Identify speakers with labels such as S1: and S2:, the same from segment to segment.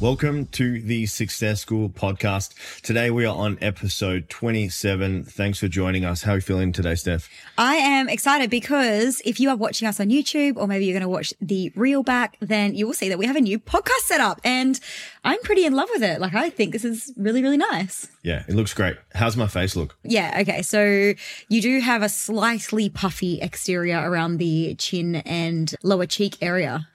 S1: Welcome to the Success School podcast. Today we are on episode 27. Thanks for joining us. How are you feeling today, Steph?
S2: I am excited because if you are watching us on YouTube or maybe you're going to watch the reel back, then you will see that we have a new podcast set up and I'm pretty in love with it. Like I think this is really, really nice.
S1: Yeah, it looks great. How's my face look?
S2: Yeah. Okay. So you do have a slightly puffy exterior around the chin and lower cheek area.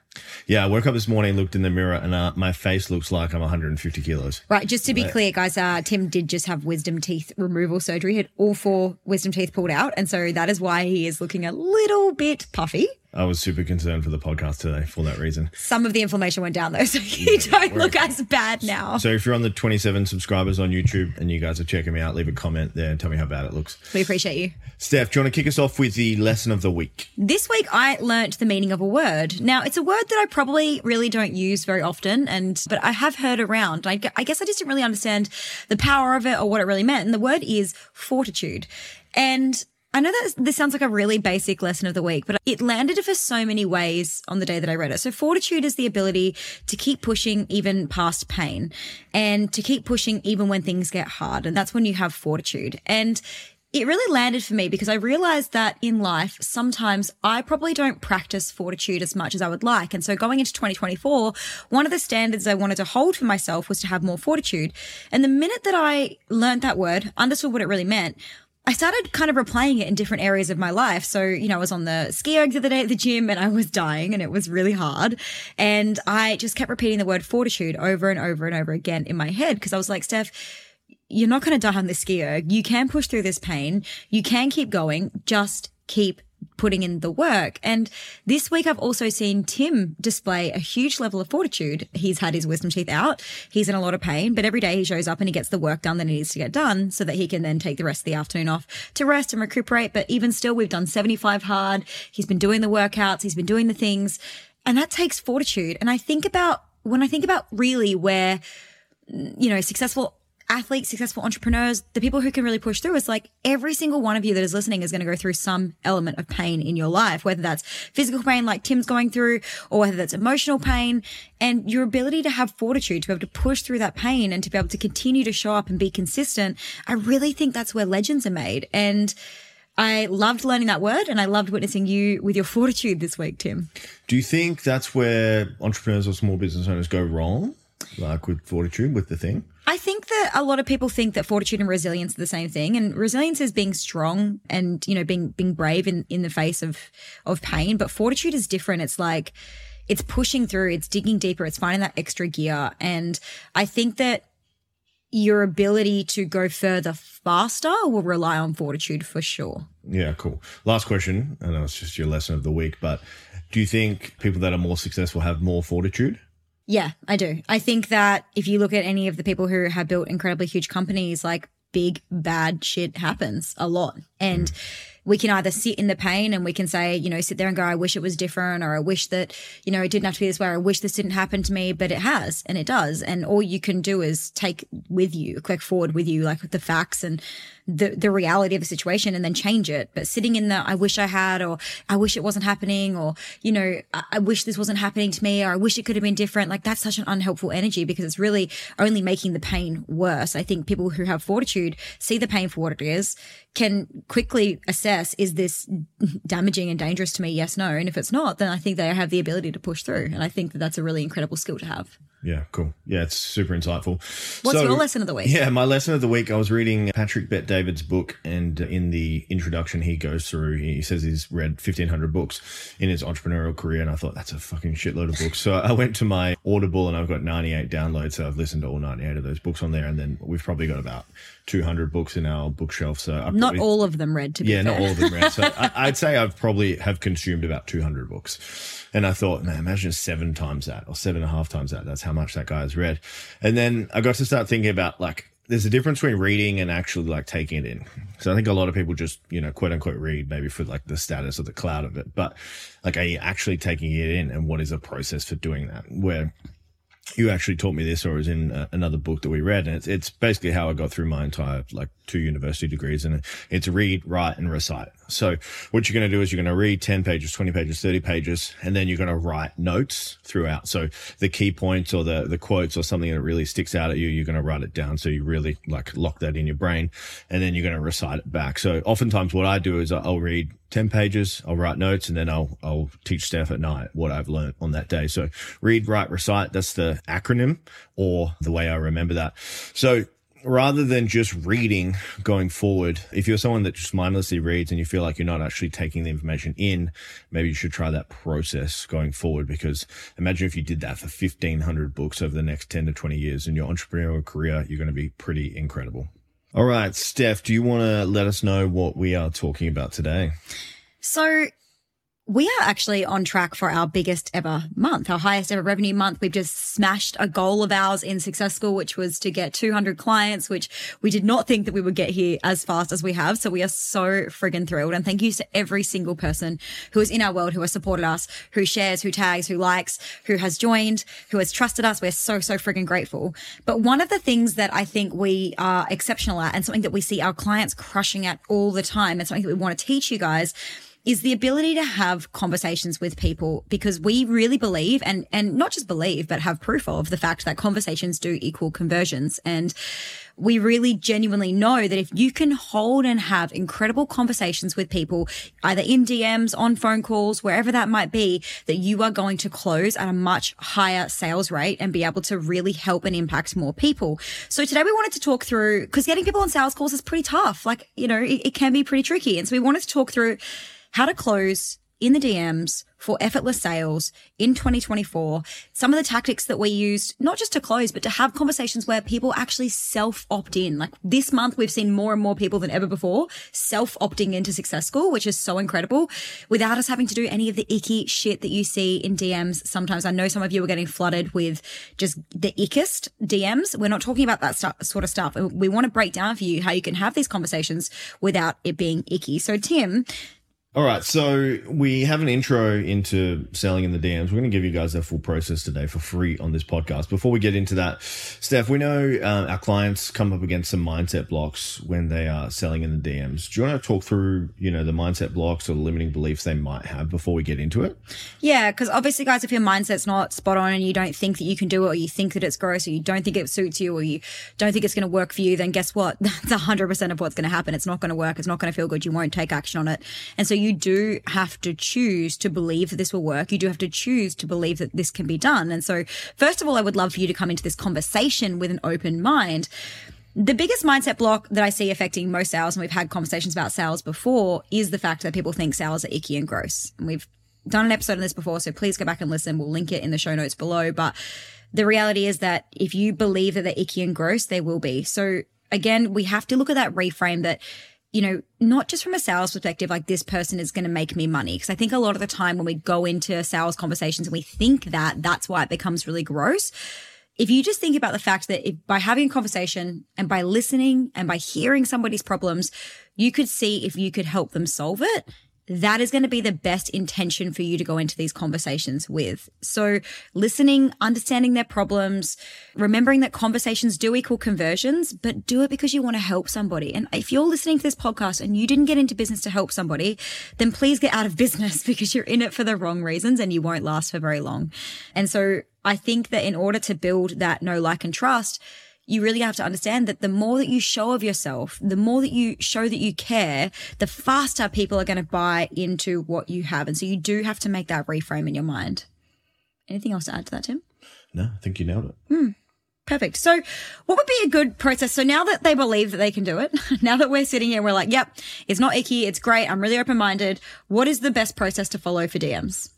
S1: Yeah, I woke up this morning, looked in the mirror, and uh, my face looks like I'm 150 kilos.
S2: Right. Just to be clear, guys, uh, Tim did just have wisdom teeth removal surgery. He had all four wisdom teeth pulled out. And so that is why he is looking a little bit puffy.
S1: I was super concerned for the podcast today for that reason.
S2: Some of the inflammation went down though, so you don't look as bad now.
S1: So if you're on the 27 subscribers on YouTube and you guys are checking me out, leave a comment there and tell me how bad it looks.
S2: We appreciate you.
S1: Steph, do you want to kick us off with the lesson of the week?
S2: This week I learnt the meaning of a word. Now it's a word that I probably really don't use very often, and but I have heard around. I, I guess I just didn't really understand the power of it or what it really meant. And the word is fortitude. And I know that this sounds like a really basic lesson of the week, but it landed for so many ways on the day that I read it. So fortitude is the ability to keep pushing even past pain and to keep pushing even when things get hard. And that's when you have fortitude. And it really landed for me because I realized that in life, sometimes I probably don't practice fortitude as much as I would like. And so going into 2024, one of the standards I wanted to hold for myself was to have more fortitude. And the minute that I learned that word, understood what it really meant, I started kind of replaying it in different areas of my life. So, you know, I was on the ski erg the other day at the gym and I was dying and it was really hard. And I just kept repeating the word fortitude over and over and over again in my head because I was like, Steph, you're not going to die on the ski erg. You can push through this pain. You can keep going. Just keep putting in the work. And this week I've also seen Tim display a huge level of fortitude. He's had his wisdom teeth out. He's in a lot of pain, but every day he shows up and he gets the work done that he needs to get done so that he can then take the rest of the afternoon off to rest and recuperate. But even still, we've done 75 hard. He's been doing the workouts. He's been doing the things and that takes fortitude. And I think about when I think about really where, you know, successful athletes, successful entrepreneurs, the people who can really push through is like every single one of you that is listening is going to go through some element of pain in your life, whether that's physical pain like Tim's going through or whether that's emotional pain and your ability to have fortitude to be able to push through that pain and to be able to continue to show up and be consistent. I really think that's where legends are made. And I loved learning that word and I loved witnessing you with your fortitude this week, Tim.
S1: Do you think that's where entrepreneurs or small business owners go wrong? Like with fortitude, with the thing?
S2: I think that a lot of people think that fortitude and resilience are the same thing. And resilience is being strong and, you know, being, being brave in, in the face of, of pain. But fortitude is different. It's like, it's pushing through, it's digging deeper, it's finding that extra gear. And I think that your ability to go further faster will rely on fortitude for sure.
S1: Yeah, cool. Last question. I know it's just your lesson of the week, but do you think people that are more successful have more fortitude?
S2: Yeah, I do. I think that if you look at any of the people who have built incredibly huge companies, like big bad shit happens a lot. And we can either sit in the pain and we can say, you know, sit there and go, I wish it was different, or I wish that, you know, it didn't have to be this way, or I wish this didn't happen to me, but it has and it does. And all you can do is take with you, click forward with you, like with the facts and the, the reality of the situation and then change it. But sitting in the, I wish I had, or I wish it wasn't happening, or, you know, I, I wish this wasn't happening to me, or I wish it could have been different. Like that's such an unhelpful energy because it's really only making the pain worse. I think people who have fortitude see the pain for what it is, can quickly assess, is this damaging and dangerous to me? Yes, no. And if it's not, then I think they have the ability to push through. And I think that that's a really incredible skill to have.
S1: Yeah, cool. Yeah, it's super insightful.
S2: What's so, your lesson of the week?
S1: Yeah, my lesson of the week. I was reading Patrick Bet David's book, and in the introduction, he goes through. He says he's read fifteen hundred books in his entrepreneurial career, and I thought that's a fucking shitload of books. so I went to my Audible, and I've got ninety eight downloads. So I've listened to all ninety eight of those books on there, and then we've probably got about two hundred books in our bookshelf. So I
S2: not all of them read. To be
S1: yeah,
S2: fair.
S1: not all of them read. So I, I'd say I've probably have consumed about two hundred books. And I thought, man, imagine seven times that or seven and a half times that. That's how much that guy has read. And then I got to start thinking about like, there's a difference between reading and actually like taking it in. So I think a lot of people just, you know, quote unquote read maybe for like the status or the cloud of it. But like, are you actually taking it in? And what is a process for doing that? Where you actually taught me this or was in uh, another book that we read. And it's, it's basically how I got through my entire like two university degrees and it's read, write and recite. So what you're going to do is you're going to read 10 pages, 20 pages, 30 pages, and then you're going to write notes throughout. So the key points or the, the quotes or something that really sticks out at you, you're going to write it down. So you really like lock that in your brain and then you're going to recite it back. So oftentimes what I do is I'll read 10 pages, I'll write notes and then I'll, I'll teach Steph at night what I've learned on that day. So read, write, recite. That's the acronym or the way I remember that. So rather than just reading going forward, if you're someone that just mindlessly reads and you feel like you're not actually taking the information in, maybe you should try that process going forward. Because imagine if you did that for 1500 books over the next 10 to 20 years in your entrepreneurial career, you're going to be pretty incredible. All right, Steph, do you want to let us know what we are talking about today?
S2: So we are actually on track for our biggest ever month, our highest ever revenue month. We've just smashed a goal of ours in Success School, which was to get 200 clients, which we did not think that we would get here as fast as we have. So we are so friggin' thrilled. And thank you to every single person who is in our world, who has supported us, who shares, who tags, who likes, who has joined, who has trusted us. We're so, so friggin' grateful. But one of the things that I think we are exceptional at and something that we see our clients crushing at all the time and something that we want to teach you guys is the ability to have conversations with people because we really believe and, and not just believe, but have proof of the fact that conversations do equal conversions. And we really genuinely know that if you can hold and have incredible conversations with people, either in DMs, on phone calls, wherever that might be, that you are going to close at a much higher sales rate and be able to really help and impact more people. So today we wanted to talk through, because getting people on sales calls is pretty tough. Like, you know, it, it can be pretty tricky. And so we wanted to talk through how to close in the DMs for effortless sales in 2024. Some of the tactics that we used, not just to close, but to have conversations where people actually self opt in. Like this month, we've seen more and more people than ever before self opting into Success School, which is so incredible without us having to do any of the icky shit that you see in DMs. Sometimes I know some of you are getting flooded with just the ickest DMs. We're not talking about that st- sort of stuff. We want to break down for you how you can have these conversations without it being icky. So Tim,
S1: all right, so we have an intro into selling in the DMs. We're going to give you guys that full process today for free on this podcast. Before we get into that, Steph, we know uh, our clients come up against some mindset blocks when they are selling in the DMs. Do you want to talk through, you know, the mindset blocks or the limiting beliefs they might have before we get into it?
S2: Yeah, because obviously, guys, if your mindset's not spot on and you don't think that you can do it, or you think that it's gross, or you don't think it suits you, or you don't think it's going to work for you, then guess what? That's hundred percent of what's going to happen. It's not going to work. It's not going to feel good. You won't take action on it, and so you you do have to choose to believe that this will work. You do have to choose to believe that this can be done. And so, first of all, I would love for you to come into this conversation with an open mind. The biggest mindset block that I see affecting most sales, and we've had conversations about sales before, is the fact that people think sales are icky and gross. And we've done an episode on this before, so please go back and listen. We'll link it in the show notes below. But the reality is that if you believe that they're icky and gross, they will be. So again, we have to look at that reframe that you know, not just from a sales perspective, like this person is going to make me money. Because I think a lot of the time when we go into sales conversations and we think that, that's why it becomes really gross. If you just think about the fact that if, by having a conversation and by listening and by hearing somebody's problems, you could see if you could help them solve it that is going to be the best intention for you to go into these conversations with. So listening, understanding their problems, remembering that conversations do equal conversions, but do it because you want to help somebody. And if you're listening to this podcast and you didn't get into business to help somebody, then please get out of business because you're in it for the wrong reasons and you won't last for very long. And so I think that in order to build that know like, and trust, you really have to understand that the more that you show of yourself, the more that you show that you care, the faster people are going to buy into what you have. And so you do have to make that reframe in your mind. Anything else to add to that, Tim?
S1: No, I think you nailed it.
S2: Hmm. Perfect. So, what would be a good process? So now that they believe that they can do it, now that we're sitting here, we're like, yep, it's not icky, it's great, I'm really open minded. What is the best process to follow for DMs?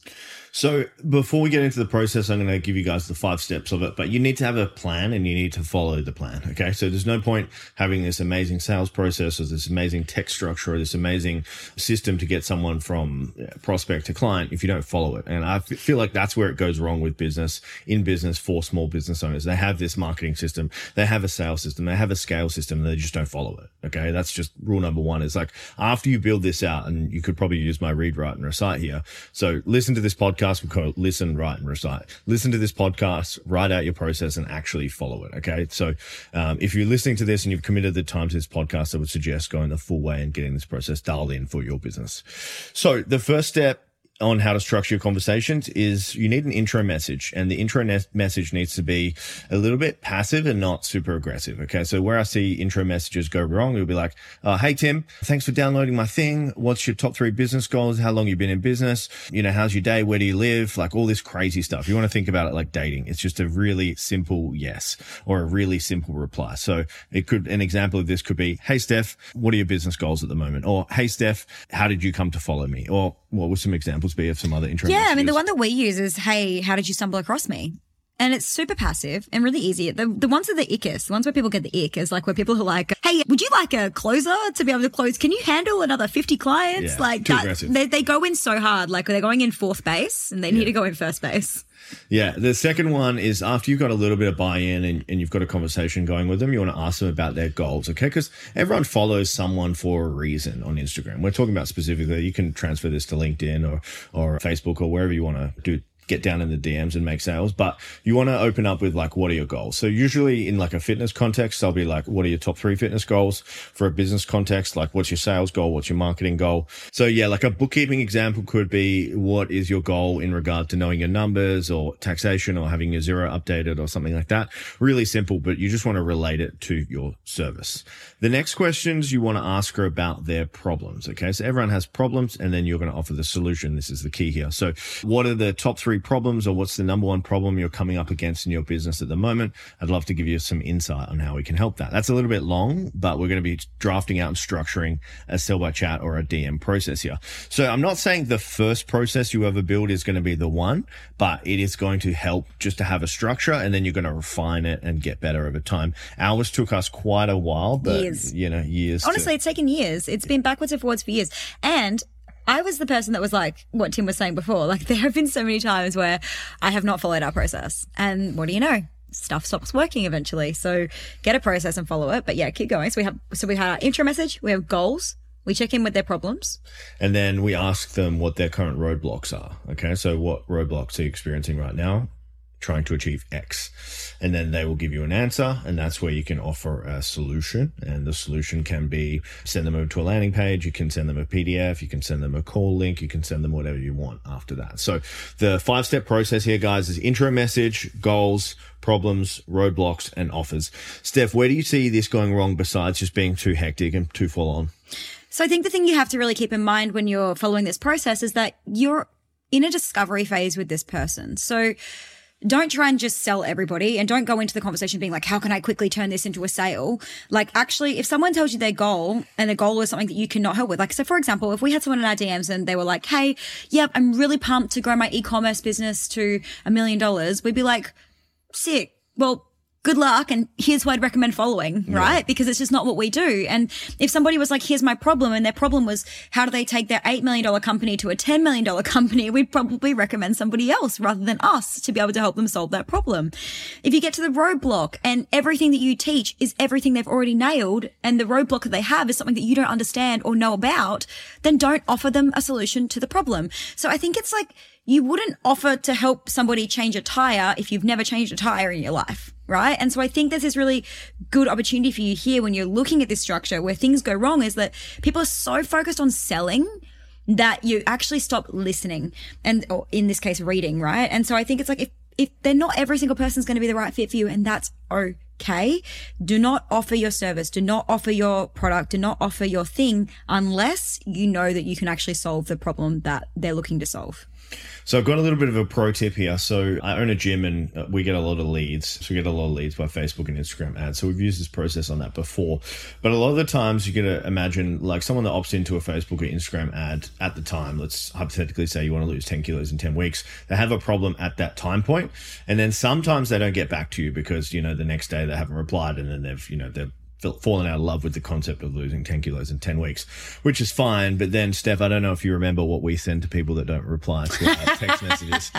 S1: So before we get into the process, I'm going to give you guys the five steps of it, but you need to have a plan and you need to follow the plan. Okay. So there's no point having this amazing sales process or this amazing tech structure or this amazing system to get someone from prospect to client if you don't follow it. And I feel like that's where it goes wrong with business in business for small business owners. They have this marketing system. They have a sales system. They have a scale system and they just don't follow it. Okay. That's just rule number one. It's like after you build this out and you could probably use my read, write and recite here. So listen to this podcast we listen, write, and recite. Listen to this podcast, write out your process, and actually follow it. Okay. So um, if you're listening to this and you've committed the time to this podcast, I would suggest going the full way and getting this process dialed in for your business. So the first step on how to structure your conversations is you need an intro message and the intro ne- message needs to be a little bit passive and not super aggressive. Okay. So where I see intro messages go wrong, it'll be like, uh, Hey, Tim, thanks for downloading my thing. What's your top three business goals? How long you been in business? You know, how's your day? Where do you live? Like all this crazy stuff. You want to think about it like dating. It's just a really simple yes or a really simple reply. So it could, an example of this could be, Hey, Steph, what are your business goals at the moment? Or Hey, Steph, how did you come to follow me? Or what would some examples be of some other intro?
S2: Yeah, I mean, the one that we use is, hey, how did you stumble across me? And it's super passive and really easy. The, the ones that are the ickest, the ones where people get the ick is like where people are like, hey, would you like a closer to be able to close? Can you handle another 50 clients?
S1: Yeah,
S2: like
S1: too
S2: that,
S1: aggressive.
S2: they, they go in so hard. Like they're going in fourth base and they need to go in first base.
S1: Yeah. The second one is after you've got a little bit of buy in and, and you've got a conversation going with them, you want to ask them about their goals. Okay. Because everyone follows someone for a reason on Instagram. We're talking about specifically, you can transfer this to LinkedIn or, or Facebook or wherever you want to do get down in the DMs and make sales, but you want to open up with like, what are your goals? So usually in like a fitness context, I'll be like, what are your top three fitness goals for a business context? Like, what's your sales goal? What's your marketing goal? So yeah, like a bookkeeping example could be, what is your goal in regard to knowing your numbers or taxation or having your Xero updated or something like that? Really simple, but you just want to relate it to your service. The next questions you want to ask are about their problems. Okay. So everyone has problems and then you're going to offer the solution. This is the key here. So what are the top three problems or what's the number one problem you're coming up against in your business at the moment? I'd love to give you some insight on how we can help that. That's a little bit long, but we're going to be drafting out and structuring a sell by chat or a DM process here. So I'm not saying the first process you ever build is going to be the one, but it is going to help just to have a structure and then you're going to refine it and get better over time. Ours took us quite a while, but
S2: Years.
S1: you know, years. to-
S2: Honestly, it's taken years. It's been backwards and forwards for years. And I was the person that was like what Tim was saying before. Like there have been so many times where I have not followed our process. And what do you know? Stuff stops working eventually. So get a process and follow it. But yeah, keep going. So we have so we have our intro message, we have goals, we check in with their problems.
S1: and then we ask them what their current roadblocks are. Okay. So what roadblocks are you experiencing right now? Trying to achieve X. And then they will give you an answer. And that's where you can offer a solution. And the solution can be send them over to a landing page. You can send them a PDF. You can send them a call link. You can send them whatever you want after that. So the five step process here, guys, is intro message, goals, problems, roadblocks, and offers. Steph, where do you see this going wrong besides just being too hectic and too full on?
S2: So I think the thing you have to really keep in mind when you're following this process is that you're in a discovery phase with this person. So don't try and just sell everybody and don't go into the conversation being like, how can I quickly turn this into a sale? Like, actually, if someone tells you their goal and the goal is something that you cannot help with, like, so for example, if we had someone in our DMs and they were like, hey, yep, I'm really pumped to grow my e-commerce business to a million dollars, we'd be like, sick. Well, good luck. And here's who I'd recommend following, right? Because it's just not what we do. And if somebody was like, here's my problem, and their problem was, how do they take their $8 million company to a $10 million company? We'd probably recommend somebody else rather than us to be able to help them solve that problem. If you get to the roadblock and everything that you teach is everything they've already nailed and the roadblock that they have is something that you don't understand or know about, then don't offer them a solution to the problem. So I think it's like, you wouldn't offer to help somebody change a tire if you've never changed a tire in your life, right? And so I think there's this really good opportunity for you here when you're looking at this structure where things go wrong is that people are so focused on selling that you actually stop listening and, or in this case, reading, right? And so I think it's like if, if they're not every single person's going to be the right fit for you and that's okay, do not offer your service, do not offer your product, do not offer your thing unless you know that you can actually solve the problem that they're looking to solve.
S1: So I've got a little bit of a pro tip here. So I own a gym and uh, we get a lot of leads. So we get a lot of leads by Facebook and Instagram ads. So we've used this process on that before. But a lot of the times you get to imagine like someone that opts into a Facebook or Instagram ad at the time. Let's hypothetically say you want to lose 10 kilos in 10 weeks. They have a problem at that time point, And then sometimes they don't get back to you because, you know, the next day they haven't replied and then they've, you know, they're fallen out of love with the concept of losing 10 kilos in 10 weeks, which is fine. But then, Steph, I don't know if you remember what we send to people that don't reply to our text messages.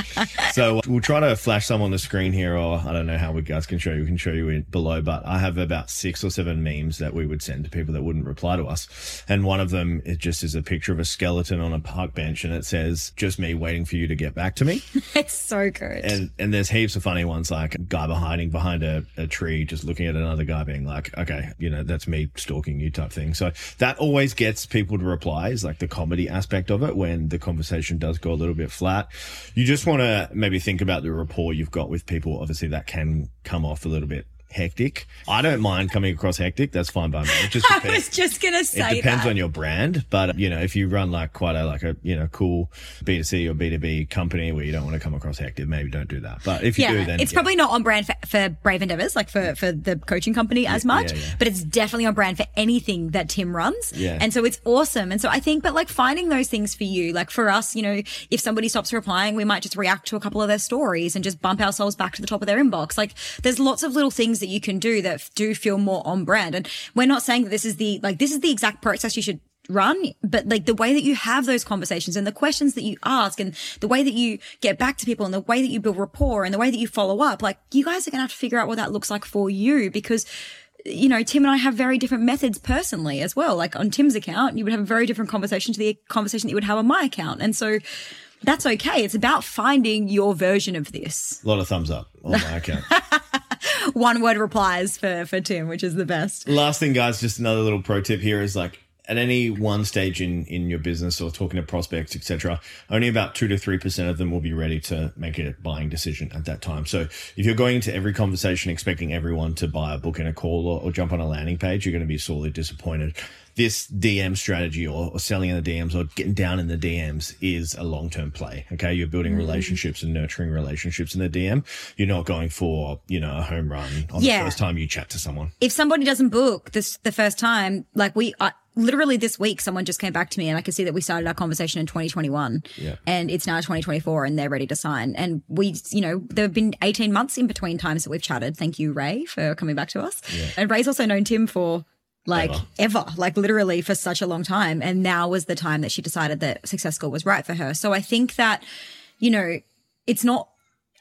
S1: So uh, we'll try to flash some on the screen here, or I don't know how we guys can show you. We can show you below, but I have about six or seven memes that we would send to people that wouldn't reply to us. And one of them is just is a picture of a skeleton on a park bench and it says, just me waiting for you to get back to me.
S2: It's so good.
S1: And, and there's heaps of funny ones like a guy hiding behind a, a tree, just looking at another guy being like, okay, you know, that's me stalking you type thing. So that always gets people to reply is like the comedy aspect of it when the conversation does go a little bit flat. You just want to maybe think about the rapport you've got with people. Obviously that can come off a little bit hectic. I don't mind coming across hectic. That's fine by me. It just
S2: I was just gonna say
S1: it depends
S2: that.
S1: on your brand, but you know, if you run like quite a like a you know cool B two C or B two B company where you don't want to come across hectic, maybe don't do that. But if you
S2: yeah,
S1: do, then
S2: it's
S1: yeah.
S2: probably not on brand for, for Brave Endeavors, like for, for the coaching company as much,
S1: yeah, yeah.
S2: but it's definitely on brand for anything that Tim runs.
S1: Yeah.
S2: And so it's awesome. And so I think, but like finding those things for you, like for us, you know, if somebody stops replying, we might just react to a couple of their stories and just bump ourselves back to the top of their inbox. Like there's lots of little things that you can do that do feel more on brand. And we're not saying that this is the, like, this is the exact process you should run, but like the way that you have those conversations and the questions that you ask and the way that you get back to people and the way that you build rapport and the way that you follow up, like you guys are going to have to figure out what that looks like for you because you know, Tim and I have very different methods personally as well. Like on Tim's account, you would have a very different conversation to the conversation that you would have on my account. And so that's okay. It's about finding your version of this.
S1: a lot of thumbs up on my account.
S2: One word replies for, for Tim, which is the best.
S1: Last thing, guys, just another little pro tip here is like at any one stage in in your business or talking to prospects, etc., only about two to three percent of them will be ready to make a buying decision at that time. So if you're going into every conversation expecting everyone to buy a book in a call or, or jump on a landing page, you're going to be sorely disappointed. This DM strategy or, or selling in the DMs or getting down in the DMs is a long term play. Okay. You're building mm. relationships and nurturing relationships in the DM. You're not going for, you know, a home run on
S2: Yeah.
S1: the first time you chat to someone.
S2: if somebody doesn't book this the first time, like we I, literally this week, someone just came back to me and I could see that we started our conversation in 2021
S1: Yeah.
S2: and it's now 2024 and they're ready to sign. And we, you know, there have been 18 months in between times that we've chatted. Thank you, Ray, for coming back to us. And Ray's also known Tim for like
S1: Ever.
S2: ever. like literally for such a long time. And now was the time that she decided that Success School was right for her. So I think that, you know, it's not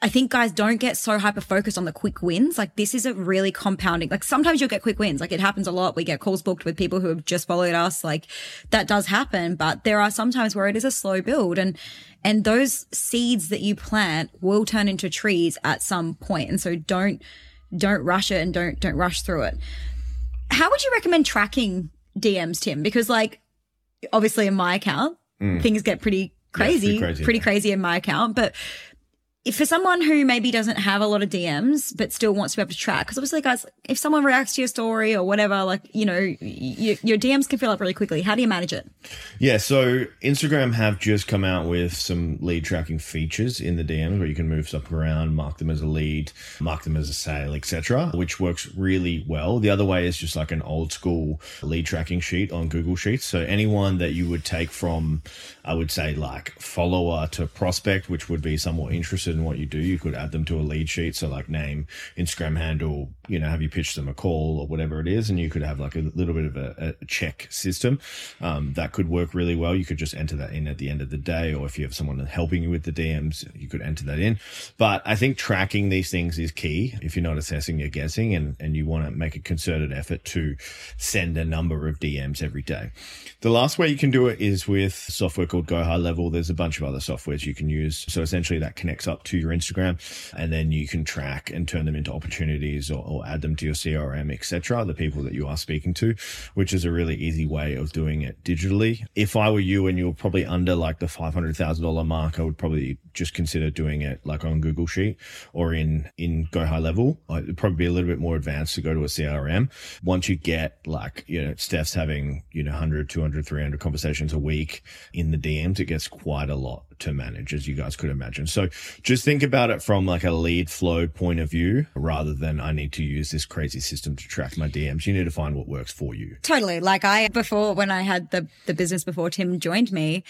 S2: I think guys don't get so hyper focused on the quick wins. Like this is a really compounding. Like sometimes you'll get quick wins. Like it happens a lot. We get calls booked with people who have just followed us. Like that does happen, but there are some times where it is a slow build and, and those seeds that you plant will turn into trees at some point. And so don't, don't rush it and don't, don't rush through it. How would you recommend tracking DMs, Tim? Because like obviously in my account, mm. things get pretty crazy,
S1: pretty crazy,
S2: pretty crazy in my account, but if for someone who maybe doesn't have a lot of DMs but still wants to be able to track, because obviously, guys, if someone reacts to your story or whatever, like you know, your DMs can fill up really quickly. How do you manage it?
S1: Yeah, so Instagram have just come out with some lead tracking features in the DMs where you can move stuff around, mark them as a lead, mark them as a sale, etc., which works really well. The other way is just like an old school lead tracking sheet on Google Sheets. So anyone that you would take from, I would say like follower to prospect, which would be somewhat interested in what you do, you could add them to a lead sheet. So like name, Instagram handle, you know, have you pitched them a call or whatever it is, and you could have like a little bit of a, a check system um, that could work really well. You could just enter that in at the end of the day, or if you have someone helping you with the DMs, you could enter that in. But I think tracking these things is key. If you're not assessing, you're guessing, and and you want to make a concerted effort to send a number of DMs every day. The last way you can do it is with software called Go High Level. There's a bunch of other softwares you can use. So essentially that connects up to your Instagram and then you can track and turn them into opportunities or, or add them to your CRM, etc. The people that you are speaking to, which is a really easy way of doing it digitally. If I were you and you're probably under like the $500,000 mark, I would probably just consider doing it like on Google Sheet or in, in Go High Level. It'd probably be a little bit more advanced to go to a CRM. Once you get like, you know, Steph's having, you know, 100, 200, 300 conversations a week in the DMs, it gets quite a lot to manage, as you guys could imagine. So just think about it from like a lead flow point of view rather than I need to use this crazy system to track my DMs. You need to find what works for you.
S2: Totally. Like I before when I had the the business before Tim joined me,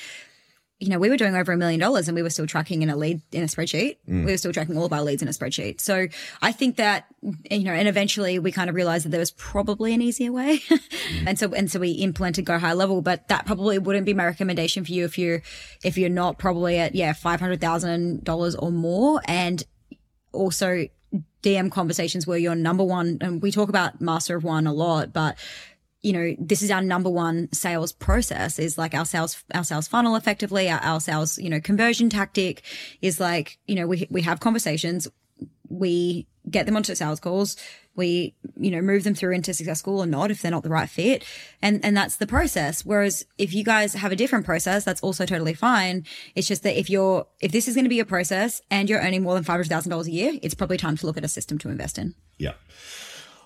S2: you know, we were doing over a million dollars and we were still tracking in a lead in a spreadsheet. Mm. We were still tracking all of our leads in a spreadsheet. So I think that, you know, and eventually we kind of realized that there was probably an easier way. Mm. and so, and so we implemented go high level, but that probably wouldn't be my recommendation for you if you're, if you're not probably at, yeah, $500,000 or more. And also DM conversations were you're number one. And we talk about master of one a lot, but you know, this is our number one sales process is like our sales, our sales funnel effectively, our, our sales, you know, conversion tactic is like, you know, we, we have conversations, we get them onto sales calls, we, you know, move them through into success school or not if they're not the right fit. And, and that's the process. Whereas if you guys have a different process, that's also totally fine. It's just that if you're, if this is going to be a process and you're earning more than $500,000 a year, it's probably time to look at a system to invest in.
S1: Yeah.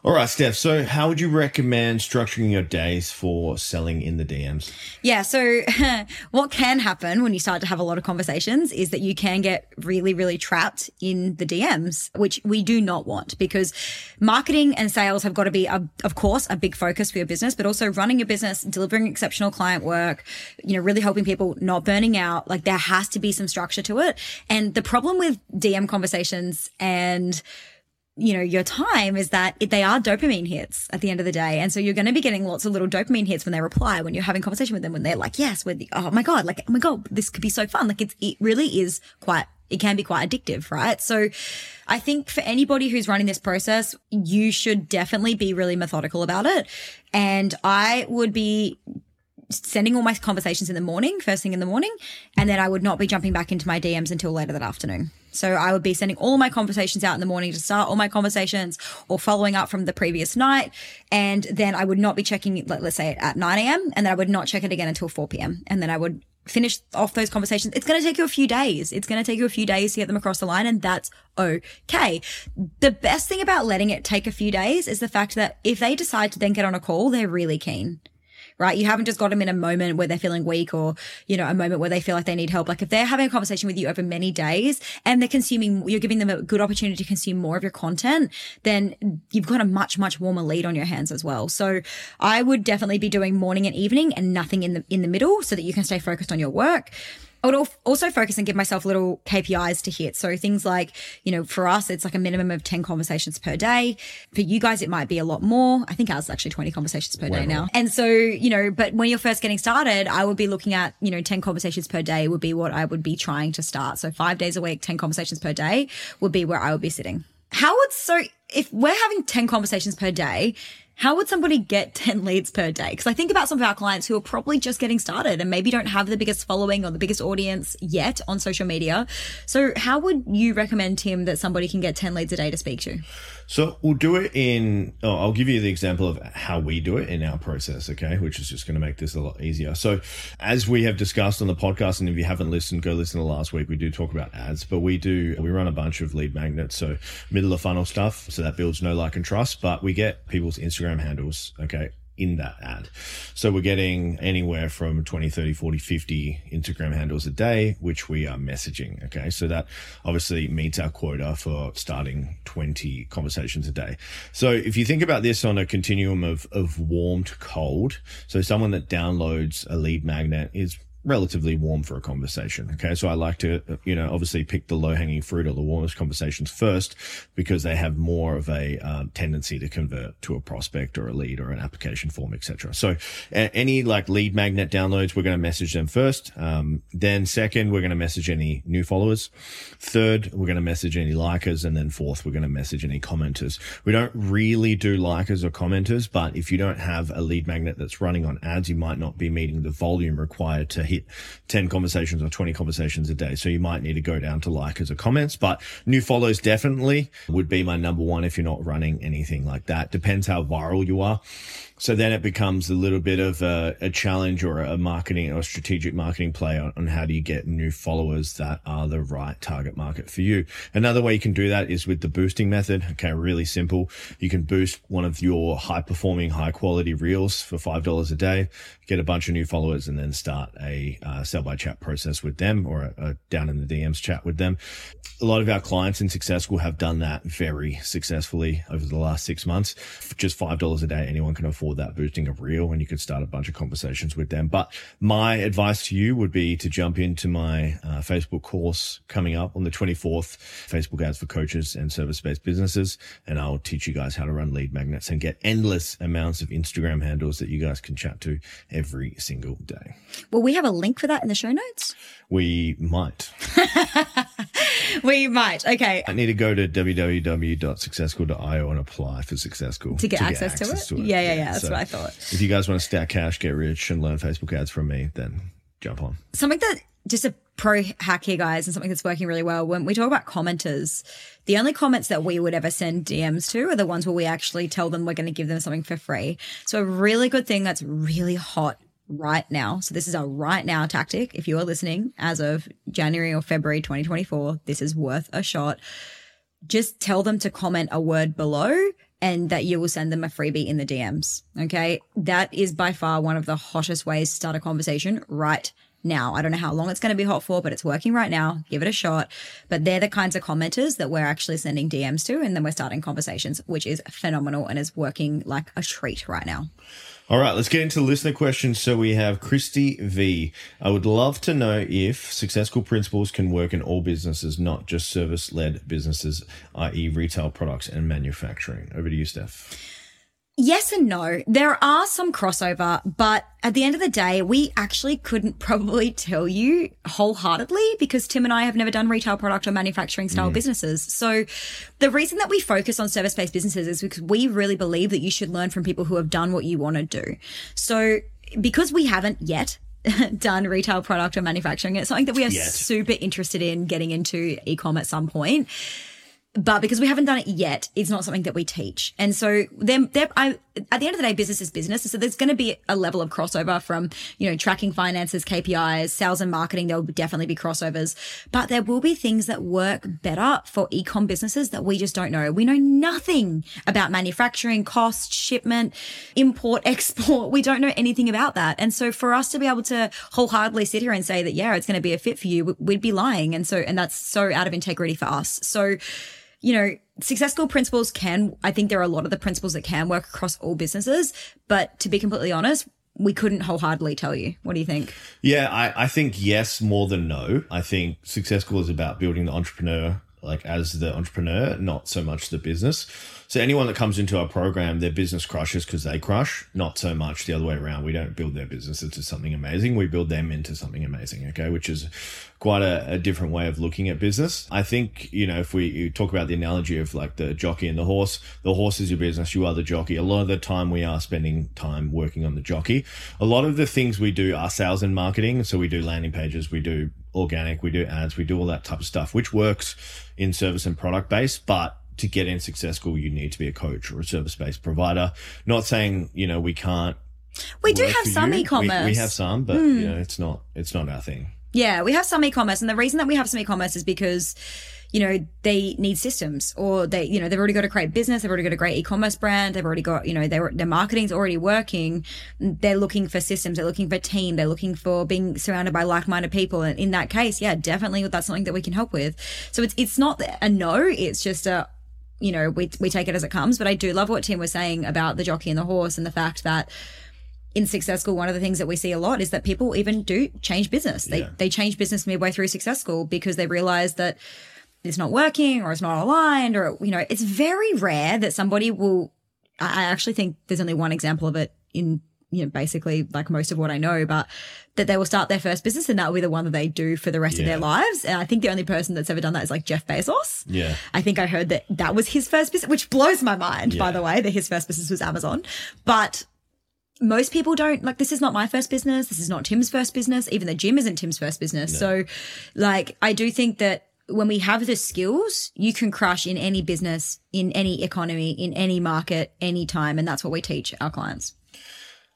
S1: All right, Steph. So, how would you recommend structuring your days for selling in the DMs?
S2: Yeah. So, what can happen when you start to have a lot of conversations is that you can get really, really trapped in the DMs, which we do not want because marketing and sales have got to be, a, of course, a big focus for your business, but also running your business, delivering exceptional client work, you know, really helping people not burning out. Like, there has to be some structure to it. And the problem with DM conversations and you know, your time is that they are dopamine hits at the end of the day. And so you're going to be getting lots of little dopamine hits when they reply, when you're having conversation with them, when they're like, yes, with, oh my God, like, oh my God, this could be so fun. Like it's, it really is quite, it can be quite addictive, right? So I think for anybody who's running this process, you should definitely be really methodical about it. And I would be sending all my conversations in the morning, first thing in the morning, and then I would not be jumping back into my DMs until later that afternoon. So I would be sending all my conversations out in the morning to start all my conversations or following up from the previous night. And then I would not be checking, let's say at 9 a.m. and then I would not check it again until 4 p.m. And then I would finish off those conversations. It's going to take you a few days. It's going to take you a few days to get them across the line and that's okay. The best thing about letting it take a few days is the fact that if they decide to then get on a call, they're really keen right? You haven't just got them in a moment where they're feeling weak or, you know, a moment where they feel like they need help. Like if they're having a conversation with you over many days and they're consuming, you're giving them a good opportunity to consume more of your content, then you've got a much, much warmer lead on your hands as well. So I would definitely be doing morning and evening and nothing in the, in the middle so that you can stay focused on your work. I would also focus and give myself little KPIs to hit. So things like, you know, for us, it's like a minimum of 10 conversations per day. For you guys, it might be a lot more. I think ours is actually 20 conversations per Way day more. now. And so, you know, but when you're first getting started, I would be looking at, you know, 10 conversations per day would be what I would be trying to start. So five days a week, 10 conversations per day would be where I would be sitting. How would so if we're having 10 conversations per day, how would somebody get 10 leads per day? Because I think about some of our clients who are probably just getting started and maybe don't have the biggest following or the biggest audience yet on social media. So, how would you recommend, Tim, that somebody can get 10 leads a day to speak to?
S1: So we'll do it in, oh, I'll give you the example of how we do it in our process, okay, which is just going to make this a lot easier. So, as we have discussed on the podcast, and if you haven't listened, go listen to last week, we do talk about ads, but we do, we run a bunch of lead magnets, so middle of funnel stuff. So that builds know like, and trust, but we get people's Instagram handles, okay, in that ad. So we're getting anywhere from 20, 30, 40, 50 Instagram handles a day, which we are messaging. Okay. So that obviously meets our quota for starting 20 conversations a day. So if you think about this on a continuum of, of warm to cold, so someone that downloads a lead magnet is relatively warm for a conversation. Okay. So I like to, you know, obviously pick the low hanging fruit or the warmest conversations first because they have more of a um, tendency to convert to a prospect or a lead or an application form, etc. So a- any like lead magnet downloads, we're going to message them first. Um, then second, we're going to message any new followers. Third, we're going to message any likers. And then fourth, we're going to message any commenters. We don't really do likers or commenters, but if you don't have a lead magnet that's running on ads, you might not be meeting the volume required to hit 10 conversations or 20 conversations a day. So you might need to go down to likers or comments, but new follows definitely would be my number one if you're not running anything like that. Depends how viral you are. So then it becomes a little bit of a, a challenge or a marketing or strategic marketing play on, on, how do you get new followers that are the right target market for you. Another way you can do that is with the boosting method. Okay. Really simple. You can boost one of your high performing, high quality reels for $5 a day, get a bunch of new followers and then start a uh, sell by chat process with them or a, a down in the DMs chat with them. A lot of our clients in Success School have done that very successfully over the last six months. For just $5 a day, anyone can afford that boosting of reel and you could start a bunch of conversations with them. But my advice to you would be to jump into my uh, Facebook course coming up on the 24th, Facebook ads for coaches and service based businesses. And I'll teach you guys how to run lead magnets and get endless amounts of Instagram handles that you guys can chat to every single day.
S2: Will we have a link for that in the show notes?
S1: We might.
S2: we might. Okay.
S1: I need to go to www.successful.io and apply for Success School
S2: to get, to access, get access, to, it? to, it? Yeah, yeah, yeah. That's so what I thought.
S1: If you guys want to stack cash, get rich, and learn Facebook ads from me, then jump on.
S2: Something that just a pro hack here, guys, and something that's working really well. When we talk about commenters, the only comments that we would ever send DMs to are the ones where we actually tell them we're going to give them something for free. So a really good thing that's really hot right now. So this is a right now tactic. If you are listening as of January or February 2024, this is worth a shot. Just tell them to comment a word below and that you will send them a freebie in the DMs. Okay. That is by far one of the hottest ways to start a conversation right now. I don't know how long it's going to be hot for, but it's working right now. Give it a shot. But they're the kinds of commenters that we're actually sending DMs to, and then we're starting conversations, which is phenomenal and is working like a treat right now.
S1: All right, let's get into listener questions. So we have Christy V. I would love to know if Success School principles can work in all businesses, not just service led businesses, i.e., retail products and manufacturing. Over to you, Steph.
S2: Yes and no. There are some crossover, but at the end of the day, we actually couldn't probably tell you wholeheartedly because Tim and I have never done retail product or manufacturing style mm. businesses. So the reason that we focus on service based businesses is because we really believe that you should learn from people who have done what you want to do. So because we haven't yet done retail product or manufacturing, it's something that we are yet. super interested in getting into e-com at some point but because we haven't done it yet, it's not something that we teach. And so then at the end of the day, business is business. So there's going to be a level of crossover from, you know, tracking finances, KPIs, sales and marketing. There will definitely be crossovers, but there will be things that work better for ecom businesses that we just don't know. We know nothing about manufacturing, cost, shipment, import, export. We don't know anything about that. And so for us to be able to wholeheartedly sit here and say that, yeah, it's going to be a fit for you, we'd be lying. And so, and that's so out of integrity for us. So, you know, Success School principles can, I think there are a lot of the principles that can work across all businesses. But to be completely honest, we couldn't wholeheartedly tell you. What do you think?
S1: Yeah, I, I think yes more than no. I think Success School is about building the entrepreneur like as the entrepreneur, not so much the business. So anyone that comes into our program, their business crushes because they crush, not so much the other way around. We don't build their business into something amazing. We build them into something amazing. Okay. Which is quite a, a different way of looking at business. I think, you know, if we talk about the analogy of like the jockey and the horse, the horse is your business. You are the jockey. A lot of the time we are spending time working on the jockey. A lot of the things we do are sales and marketing. So we do landing pages, we do organic, we do ads, we do all that type of stuff, which works in service and product base, but to get in Success School, you need to be a coach or a service based provider. Not saying, you know, we can't.
S2: We do have some e-commerce.
S1: We, we, have some, but mm. you know, it's not, it's not our thing.
S2: Yeah, we have some e-commerce. And the reason that we have some e-commerce is because you know, they need systems or they, you know, they've already got a great business. They've already got a great e-commerce brand. They've already got, you know, their, their marketing's already working. They're looking for systems. They're looking for team. They're looking for being surrounded by like-minded people. And in that case, yeah, definitely that's something that we can help with. So it's, it's not a no. It's just a, you know, we, we take it as it comes. But I do love what Tim was saying about the jockey and the horse and the fact that, in Success School, one of the things that we see a lot is that people even do change business. They yeah. they change business midway through Success School because they realize that it's not working or it's not aligned or, you know, it's very rare that somebody will, I actually think there's only one example of it in, you know, basically like most of what I know, but that they will start their first business and that will be the one that they do for the rest yeah. of their lives. And I think the only person that's ever done that is like Jeff Bezos.
S1: Yeah.
S2: I think I heard that that was his first business, which blows my mind, yeah. by the way, that his first business was Amazon. But most people don't like this is not my first business this is not tim's first business even the gym isn't tim's first business no. so like i do think that when we have the skills, you can crush in any business, in any economy, in any market, anytime. And that's what we teach our clients.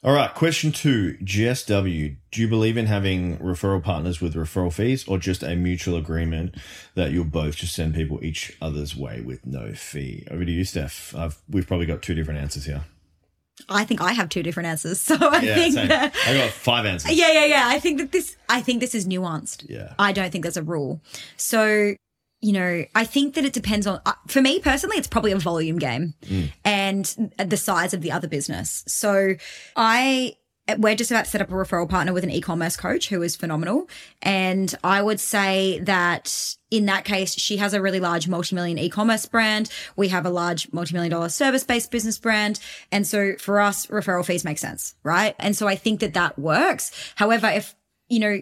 S1: All right. Question two GSW. Do you believe in having referral partners with referral fees or just a mutual agreement that you'll both just send people each other's way with no fee? Over to you, Steph. I've, we've probably got two different answers here.
S2: I think I have two different answers. So I yeah, think
S1: same.
S2: that
S1: I got five answers.
S2: Yeah, yeah, yeah. I think that this I think this is nuanced.
S1: Yeah.
S2: I don't think there's a rule. So you know, I think that it depends on, uh, for me personally, it's probably a volume game and the size of the other business. So I, we're just about to set up a referral partner with an e-commerce coach who is phenomenal. And I would say that in that case, she has a really large multi-million e-commerce brand. We have a large multi-million dollar service-based business brand. And so for us, referral fees make sense, right? And so I think that that works. However, if, you know,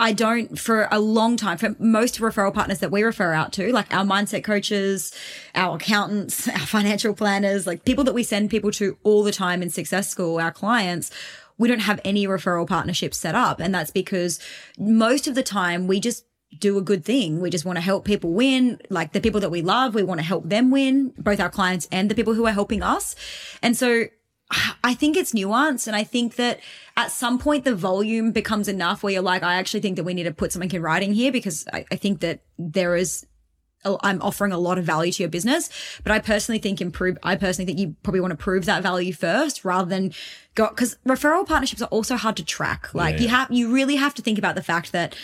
S2: I don't for a long time for most referral partners that we refer out to, like our mindset coaches, our accountants, our financial planners, like people that we send people to all the time in success school, our clients, we don't have any referral partnerships set up. And that's because most of the time we just do a good thing. We just want to help people win. Like the people that we love, we want to help them win, both our clients and the people who are helping us. And so I think it's nuance. And I think that at some point the volume becomes enough where you're like, I actually think that we need to put something in writing here because I, I think that there is I'm offering a lot of value to your business, but I personally think improve. I personally think you probably want to prove that value first rather than go because referral partnerships are also hard to track. Like
S1: Yeah.
S2: you have, you really have to think about the fact that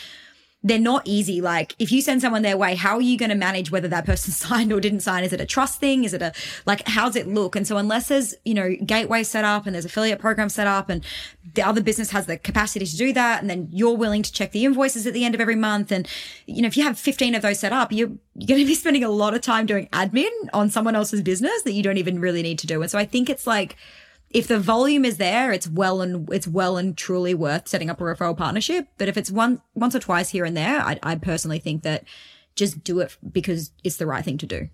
S2: they're not easy. Like if you send someone their way, how are you going to manage whether that person signed or didn't sign? Is it a trust thing? Is it a like how's it look? And so unless there's you know gateway set up and there's affiliate program set up and the other business has the capacity to do that, and then you're willing to check the invoices at the end of every month, and you know if you have 15 of those set up, you're you're going to be spending a lot of time doing admin on someone else's business that you don't even really need to do. And so I think it's like if the volume is there, it's well and it's well and truly worth setting up a referral partnership. But if it's one once or twice here and there, I, I personally think that just do it because it's the right thing to do.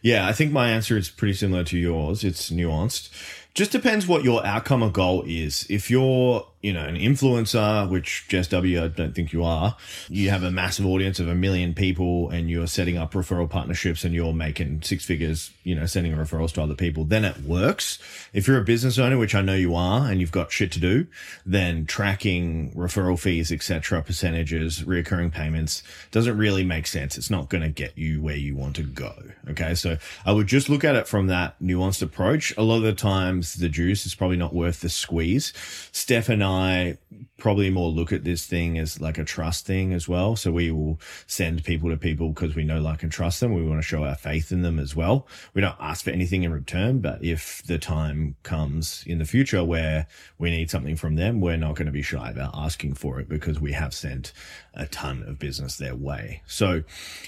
S1: Yeah, I think my answer is pretty similar to yours. It's nuanced. Just depends what your outcome or goal is. If you're, you know, an influencer, which Jess W, I don't think you are, you have a massive audience of a million people and you're setting up referral partnerships and you're making six figures, you know, sending referrals to other people, then it works. If you're a business owner, which I know you are, and you've got shit to do, then tracking referral fees, etc., percentages, reoccurring payments doesn't really make sense. It's not going to get you where you want to go. Okay. So I would just look at it from that nuanced approach. A lot of the times the juice is probably not worth the squeeze. Steph and I probably more look at this thing as like a trust thing as well. So we will send people to people because we know, like, and trust them. We want to show our faith in them as well. We don't ask for anything in return, but if the time comes in the future where we need something from them, we're not going to be shy about asking for it because we have sent a ton of business their way. So,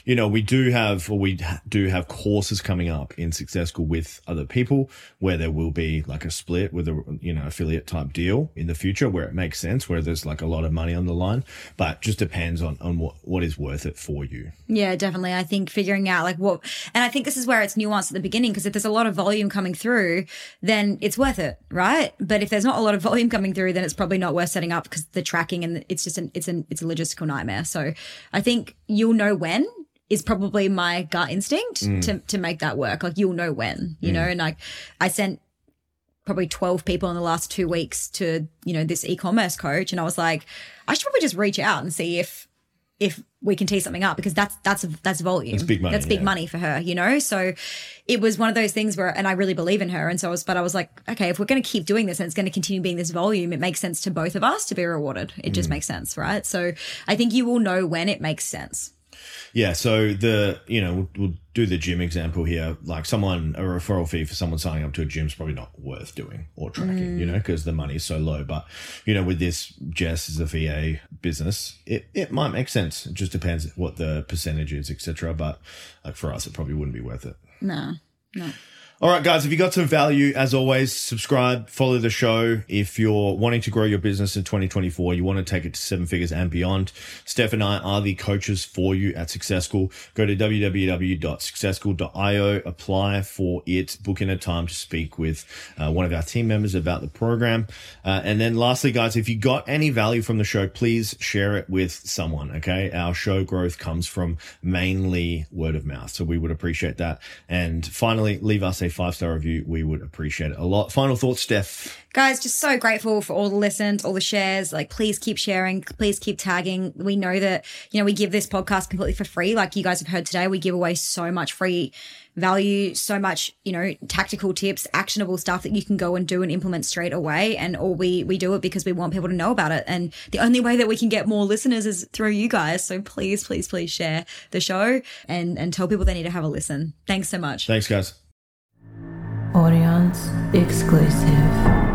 S1: you know, we do have, or we do have courses coming up in Success School with other people where there will be like a split with a, you know, affiliate type deal in the future where it makes sense, where there's like a lot of money on the line, but just depends on, on what, what is worth it for you.
S2: Yeah, definitely. I think figuring out like what, and I think this is where it's nuanced at the beginning because if there's a lot of volume coming through, then it's worth it, right? But if there's not a lot of volume coming through, then it's probably not worth setting up because the tracking and it's just an, it's an, it's a logistical nightmare. So I think you'll know when is probably my gut instinct mm. to, to make that work. Like you'll know when, you mm. know, and like I sent probably 12 people in the last two weeks to, you know, this e-commerce coach. And I was like, I should probably just reach out and see if, if we can tee something up because that's, that's, that's volume.
S1: That's big money,
S2: That's big
S1: yeah.
S2: money for her, you know? So it was one of those things where, and I really believe in her. And so I was, but I was like, okay, if we're going to keep doing this and it's going to continue being this volume, it makes sense to both of us to be rewarded. It
S1: Mm.
S2: just makes sense, right? So I think you will know when it makes sense.
S1: Yeah. So the, you know, we'll, we'll do the gym example here. Like someone, a referral fee for someone signing up to a gym is probably not worth doing or tracking, you mm. know, because the money is so low. But, you know, with this Jess is a VA business, it, it might make sense. It just depends what the percentage is, etc. But like for us, it probably wouldn't be worth it.
S2: No, no.
S1: All right, guys, if you got some value, as always, subscribe, follow the show. If you're wanting to grow your business in 2024, you want to take it to seven figures and beyond, Steph and I are the coaches for you at Success School. Go to www.successschool.io, apply for it, book in a time to speak with uh, one of our team members about the program. Uh, and then lastly, guys, if you got any value from the show, please share it with someone. Okay. Our show growth comes from mainly word of mouth. So we would appreciate that. And finally, leave us a five star review. We would appreciate it a lot. Final thoughts, Steph.
S2: Guys, just so grateful for all the listens, all the shares. Like, please keep sharing. Please keep tagging. We know that, you know, we give this podcast completely for free. Like you guys have heard today, we give away so much free value, so much, you know, tactical tips, actionable stuff that you can go and do and implement straight away. And all we, we do it because we want people to know about it. And the only way that we can get more listeners is through you guys. So please, please, please share the show and, and tell people they need to have a listen. Thanks so much.
S1: Thanks, guys.
S3: Audience exclusive.